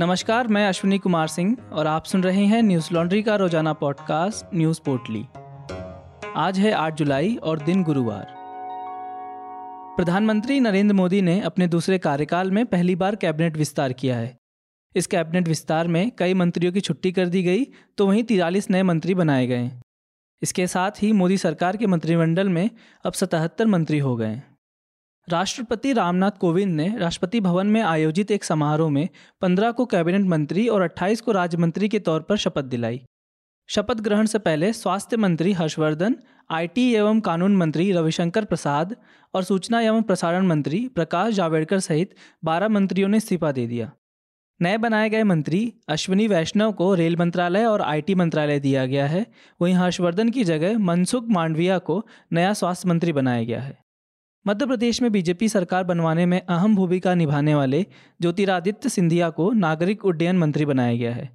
नमस्कार, मैं अश्विनी कुमार सिंह और आप सुन रहे हैं न्यूज़ लॉन्ड्री का रोज़ाना पॉडकास्ट, न्यूज़ पोर्टली। आज है 8 जुलाई और दिन गुरुवार। प्रधानमंत्री नरेंद्र मोदी ने अपने दूसरे कार्यकाल में पहली बार कैबिनेट विस्तार किया है। इस कैबिनेट विस्तार में कई मंत्रियों की छुट्टी कर दी गई तो वहीं तिरालीस नए मंत्री बनाए गए। इसके साथ ही मोदी सरकार के मंत्रिमंडल में अब सतहत्तर मंत्री हो गए। राष्ट्रपति रामनाथ कोविंद ने राष्ट्रपति भवन में आयोजित एक समारोह में 15 को कैबिनेट मंत्री और 28 को राज्य मंत्री के तौर पर शपथ दिलाई। शपथ ग्रहण से पहले स्वास्थ्य मंत्री हर्षवर्धन आईटी एवं कानून मंत्री रविशंकर प्रसाद और सूचना एवं प्रसारण मंत्री प्रकाश जावड़ेकर सहित 12 मंत्रियों ने इस्तीफा दे दिया। नए बनाए गए मंत्री अश्विनी वैष्णव को रेल मंत्रालय और आईटी मंत्रालय दिया गया है। वहीं हर्षवर्धन की जगह मनसुख मांडविया को नया स्वास्थ्य मंत्री बनाया गया है। मध्य प्रदेश में बीजेपी सरकार बनवाने में अहम भूमिका निभाने वाले ज्योतिरादित्य सिंधिया को नागरिक उड्डयन मंत्री बनाया गया है।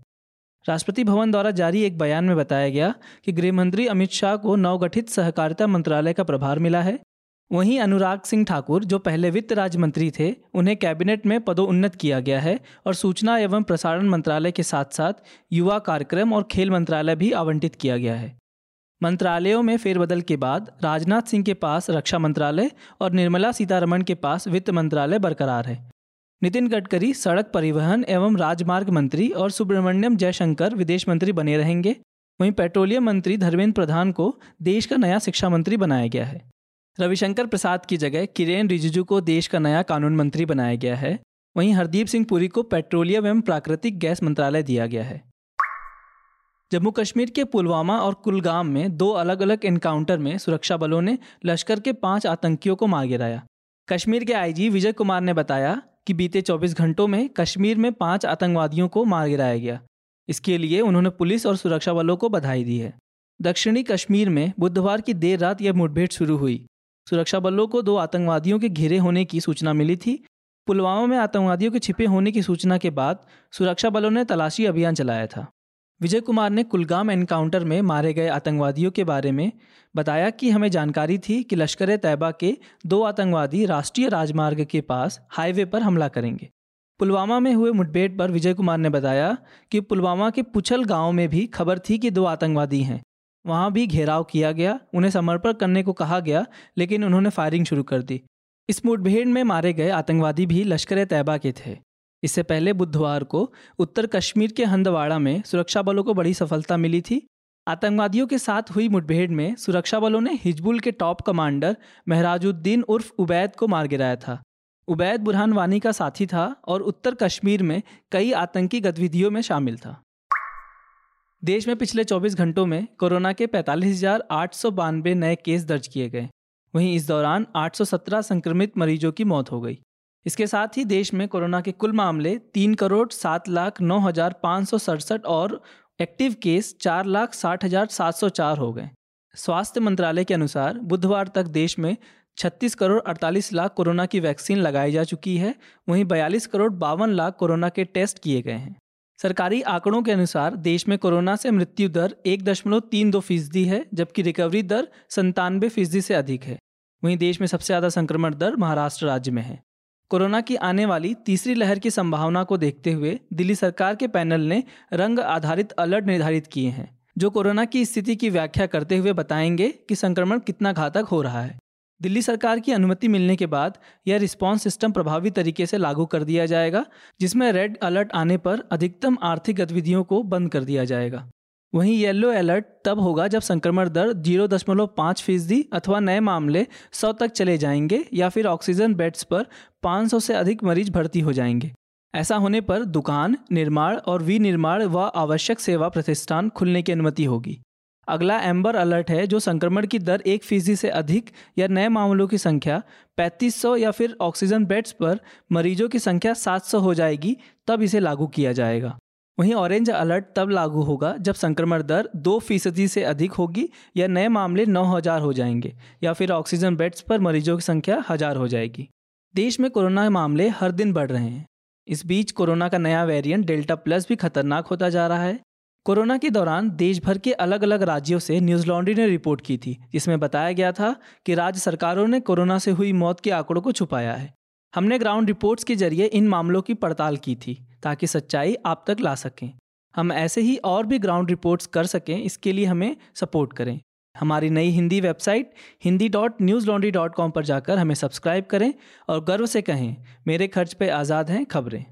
राष्ट्रपति भवन द्वारा जारी एक बयान में बताया गया कि गृहमंत्री अमित शाह को नवगठित सहकारिता मंत्रालय का प्रभार मिला है। वहीं अनुराग सिंह ठाकुर, जो पहले वित्त राज्य मंत्री थे, उन्हें कैबिनेट में पदोन्नत किया गया है और सूचना एवं प्रसारण मंत्रालय के साथ साथ युवा कार्यक्रम और खेल मंत्रालय भी आवंटित किया गया है। मंत्रालयों में फेरबदल के बाद राजनाथ सिंह के पास रक्षा मंत्रालय और निर्मला सीतारमण के पास वित्त मंत्रालय बरकरार है। नितिन गडकरी सड़क परिवहन एवं राजमार्ग मंत्री और सुब्रमण्यम जयशंकर विदेश मंत्री बने रहेंगे। वहीं पेट्रोलियम मंत्री धर्मेंद्र प्रधान को देश का नया शिक्षा मंत्री बनाया गया है। रविशंकर प्रसाद की जगह किरेन रिजिजू को देश का नया कानून मंत्री बनाया गया है। वहीं हरदीप सिंह पुरी को पेट्रोलियम एवं प्राकृतिक गैस मंत्रालय दिया गया है। जम्मू कश्मीर के पुलवामा और कुलगाम में दो अलग अलग एनकाउंटर में सुरक्षा बलों ने लश्कर के पाँच आतंकियों को मार गिराया। कश्मीर के आईजी विजय कुमार ने बताया कि बीते 24 घंटों में कश्मीर में पाँच आतंकवादियों को मार गिराया गया। इसके लिए उन्होंने पुलिस और सुरक्षा बलों को बधाई दी है। दक्षिणी कश्मीर में बुधवार की देर रात यह मुठभेड़ शुरू हुई। सुरक्षा बलों को दो आतंकवादियों के घिरे होने की सूचना मिली थी। पुलवामा में आतंकवादियों के छिपे होने की सूचना के बाद सुरक्षा बलों ने तलाशी अभियान चलाया था। विजय कुमार ने कुलगाम एनकाउंटर में मारे गए आतंकवादियों के बारे में बताया कि हमें जानकारी थी कि लश्कर तैयबा के दो आतंकवादी राष्ट्रीय राजमार्ग के पास हाईवे पर हमला करेंगे। पुलवामा में हुए मुठभेड़ पर विजय कुमार ने बताया कि पुलवामा के पुछल गाँव में भी खबर थी कि दो आतंकवादी हैं। वहाँ भी घेराव किया गया, उन्हें समर्पण करने को कहा गया, लेकिन उन्होंने फायरिंग शुरू कर दी। इस मुठभेड़ में मारे गए आतंकवादी भी लश्कर तैयबा के थे। इससे पहले बुधवार को उत्तर कश्मीर के हंदवाड़ा में सुरक्षा बलों को बड़ी सफलता मिली थी। आतंकवादियों के साथ हुई मुठभेड़ में सुरक्षा बलों ने हिजबुल के टॉप कमांडर महराजुद्दीन उर्फ़ उबैद को मार गिराया था। उबैद बुरहान वानी का साथी था और उत्तर कश्मीर में कई आतंकी गतिविधियों में शामिल था। देश में पिछले 24 घंटों में कोरोना के पैंतालीस नए केस दर्ज किए गए। वहीं इस दौरान 817 संक्रमित मरीजों की मौत हो गई। इसके साथ ही देश में कोरोना के कुल मामले तीन करोड़ सात लाख नौ हज़ार पाँच सौ सड़सठ और एक्टिव केस चार लाख साठ हज़ार सात सौ चार हो गए। स्वास्थ्य मंत्रालय के अनुसार बुधवार तक देश में छत्तीस करोड़ अड़तालीस लाख कोरोना की वैक्सीन लगाई जा चुकी है। वहीं बयालीस करोड़ बावन लाख कोरोना के टेस्ट किए गए हैं। सरकारी आंकड़ों के अनुसार देश में कोरोना से मृत्यु दर एक दशमलव तीन दो फ़ीसदी है, जबकि रिकवरी दर संतानवे फ़ीसदी से अधिक है। वहीं देश में सबसे ज़्यादा संक्रमण दर महाराष्ट्र राज्य में है। कोरोना की आने वाली तीसरी लहर की संभावना को देखते हुए दिल्ली सरकार के पैनल ने रंग आधारित अलर्ट निर्धारित किए हैं, जो कोरोना की स्थिति की व्याख्या करते हुए बताएँगे कि संक्रमण कितना घातक हो रहा है। दिल्ली सरकार की अनुमति मिलने के बाद यह रिस्पांस सिस्टम प्रभावी तरीके से लागू कर दिया जाएगा, जिसमें रेड अलर्ट आने पर अधिकतम आर्थिक गतिविधियों को बंद कर दिया जाएगा। वहीं येलो अलर्ट तब होगा जब संक्रमण दर ज़ीरो दशमलव पाँच फ़ीसदी अथवा नए मामले सौ तक चले जाएँगे या फिर ऑक्सीजन बेड्स पर 500 से अधिक मरीज़ भर्ती हो जाएँगे। ऐसा होने पर दुकान, निर्माण और विनिर्माण व आवश्यक सेवा प्रतिष्ठान खुलने की अनुमति होगी। अगला एम्बर अलर्ट है जो संक्रमण की दर एक फ़ीसदी से अधिक या नए मामलों की संख्या 3500 या फिर ऑक्सीजन बेड्स पर मरीजों की संख्या 700 हो जाएगी, तब इसे लागू किया जाएगा। वहीं ऑरेंज अलर्ट तब लागू होगा जब संक्रमण दर दो फ़ीसदी से अधिक होगी या नए मामले नौ हज़ार हो जाएँगे, या फिर ऑक्सीजन बेड्स पर मरीजों की संख्या हज़ार हो जाएगी। देश में कोरोना मामले हर दिन बढ़ रहे हैं। इस बीच कोरोना का नया वेरिएंट डेल्टा प्लस भी खतरनाक होता जा रहा है। कोरोना के दौरान देश भर के अलग अलग राज्यों से न्यूज़ लॉन्ड्री ने रिपोर्ट की थी, जिसमें बताया गया था कि राज्य सरकारों ने कोरोना से हुई मौत के आंकड़ों को छुपाया है। हमने ग्राउंड रिपोर्ट्स के ज़रिए इन मामलों की पड़ताल की थी, ताकि सच्चाई आप तक ला सकें। हम ऐसे ही और भी ग्राउंड रिपोर्ट्स कर सकें, इसके लिए हमें सपोर्ट करें। हमारी नई Hindi website Hindi dot Newslaundry dot com पर जाकर हमें सब्सक्राइब करें और गर्व से कहें, मेरे खर्च पे आज़ाद हैं खबरें।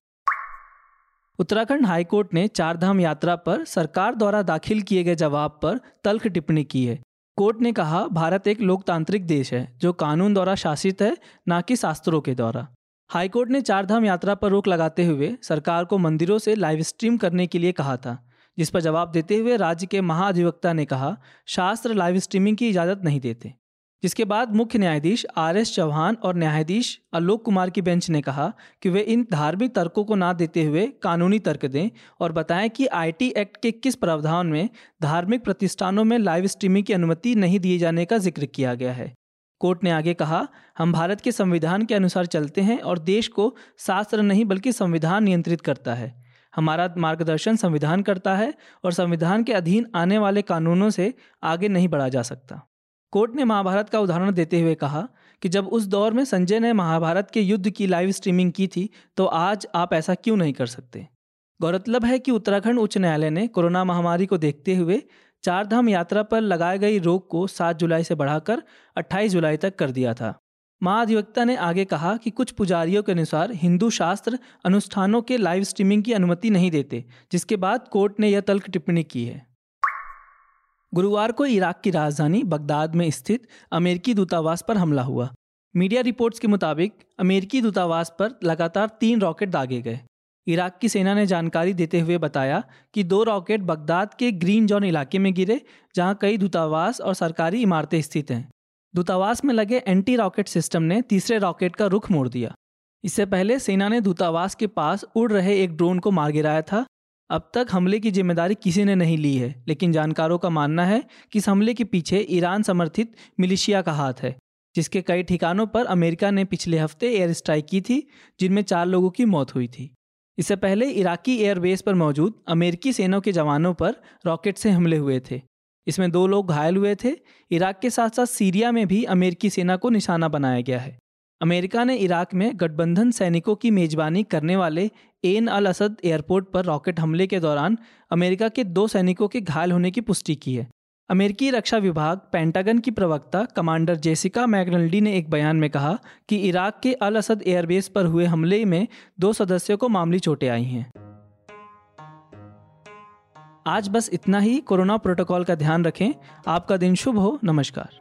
उत्तराखंड हाईकोर्ट ने चारधाम यात्रा पर सरकार द्वारा दाखिल किए गए जवाब पर तल्ख टिप्पणी की है। कोर्ट ने कहा, भारत एक लोकतांत्रिक देश है, जो कानून द्वारा शासित है, न कि शास्त्रों के द्वारा। हाईकोर्ट ने चारधाम यात्रा पर रोक लगाते हुए सरकार को मंदिरों से लाइव स्ट्रीम करने के लिए कहा था, जिस पर जवाब देते हुए राज्य के महाधिवक्ता ने कहा, शास्त्र लाइव स्ट्रीमिंग की इजाज़त नहीं देते। जिसके बाद मुख्य न्यायाधीश आर एस चौहान और न्यायाधीश आलोक कुमार की बेंच ने कहा कि वे इन धार्मिक तर्कों को ना देते हुए कानूनी तर्क दें और बताएँ कि आईटी एक्ट के किस प्रावधान में धार्मिक प्रतिष्ठानों में लाइव स्ट्रीमिंग की अनुमति नहीं दिए जाने का ज़िक्र किया गया है। कोर्ट ने आगे कहा, हम भारत के संविधान के अनुसार चलते हैं और देश को शास्त्र नहीं बल्कि संविधान नियंत्रित करता है। हमारा मार्गदर्शन संविधान करता है और संविधान के अधीन आने वाले कानूनों से आगे नहीं बढ़ा जा सकता। कोर्ट ने महाभारत का उदाहरण देते हुए कहा कि जब उस दौर में संजय ने महाभारत के युद्ध की लाइव स्ट्रीमिंग की थी तो आज आप ऐसा क्यों नहीं कर सकते? गौरतलब है कि उत्तराखंड उच्च न्यायालय ने कोरोना महामारी को देखते हुए चारधाम यात्रा पर लगाई गई रोक को 7 जुलाई से बढ़ाकर 28 जुलाई तक कर दिया था। महाधिवक्ता ने आगे कहा कि कुछ पुजारियों के अनुसार हिंदू शास्त्र अनुष्ठानों के लाइव स्ट्रीमिंग की अनुमति नहीं देते, जिसके बाद कोर्ट ने यह तल्ख टिप्पणी की है। गुरुवार को इराक की राजधानी बगदाद में स्थित अमेरिकी दूतावास पर हमला हुआ। मीडिया रिपोर्ट्स के मुताबिक, अमेरिकी दूतावास पर लगातार तीन रॉकेट दागे गए। इराक की सेना ने जानकारी देते हुए बताया कि दो रॉकेट बगदाद के ग्रीन जोन इलाके में गिरे, जहाँ कई दूतावास और सरकारी इमारतें स्थित हैं। दूतावास में लगे एंटी रॉकेट सिस्टम ने तीसरे रॉकेट का रुख मोड़ दिया। इससे पहले सेना ने दूतावास के पास उड़ रहे एक ड्रोन को मार गिराया था अब तक हमले की ज़िम्मेदारी किसी ने नहीं ली है, लेकिन जानकारों का मानना है कि इस हमले के पीछे ईरान समर्थित मिलिशिया का हाथ है, जिसके कई ठिकानों पर अमेरिका ने पिछले हफ़्ते एयर स्ट्राइक की थी, जिनमें चार लोगों की मौत हुई थी। इससे पहले इराकी एयरबेस पर मौजूद अमेरिकी सेनाओं के जवानों पर रॉकेट से हमले हुए थे। इसमें दो लोग घायल हुए थे। इराक के साथ साथ सीरिया में भी अमेरिकी सेना को निशाना बनाया गया है। अमेरिका ने इराक में गठबंधन सैनिकों की मेजबानी करने वाले एन अल असद एयरपोर्ट पर रॉकेट हमले के दौरान अमेरिका के दो सैनिकों के घायल होने की पुष्टि की है। अमेरिकी रक्षा विभाग पेंटागन की प्रवक्ता कमांडर जेसिका मैगनल्डी ने एक बयान में कहा कि इराक के अल असद एयरबेस पर हुए हमले में दो सदस्यों को मामूली चोटें आई हैं। आज बस इतना ही। कोरोना प्रोटोकॉल का ध्यान रखें। आपका दिन शुभ हो। नमस्कार।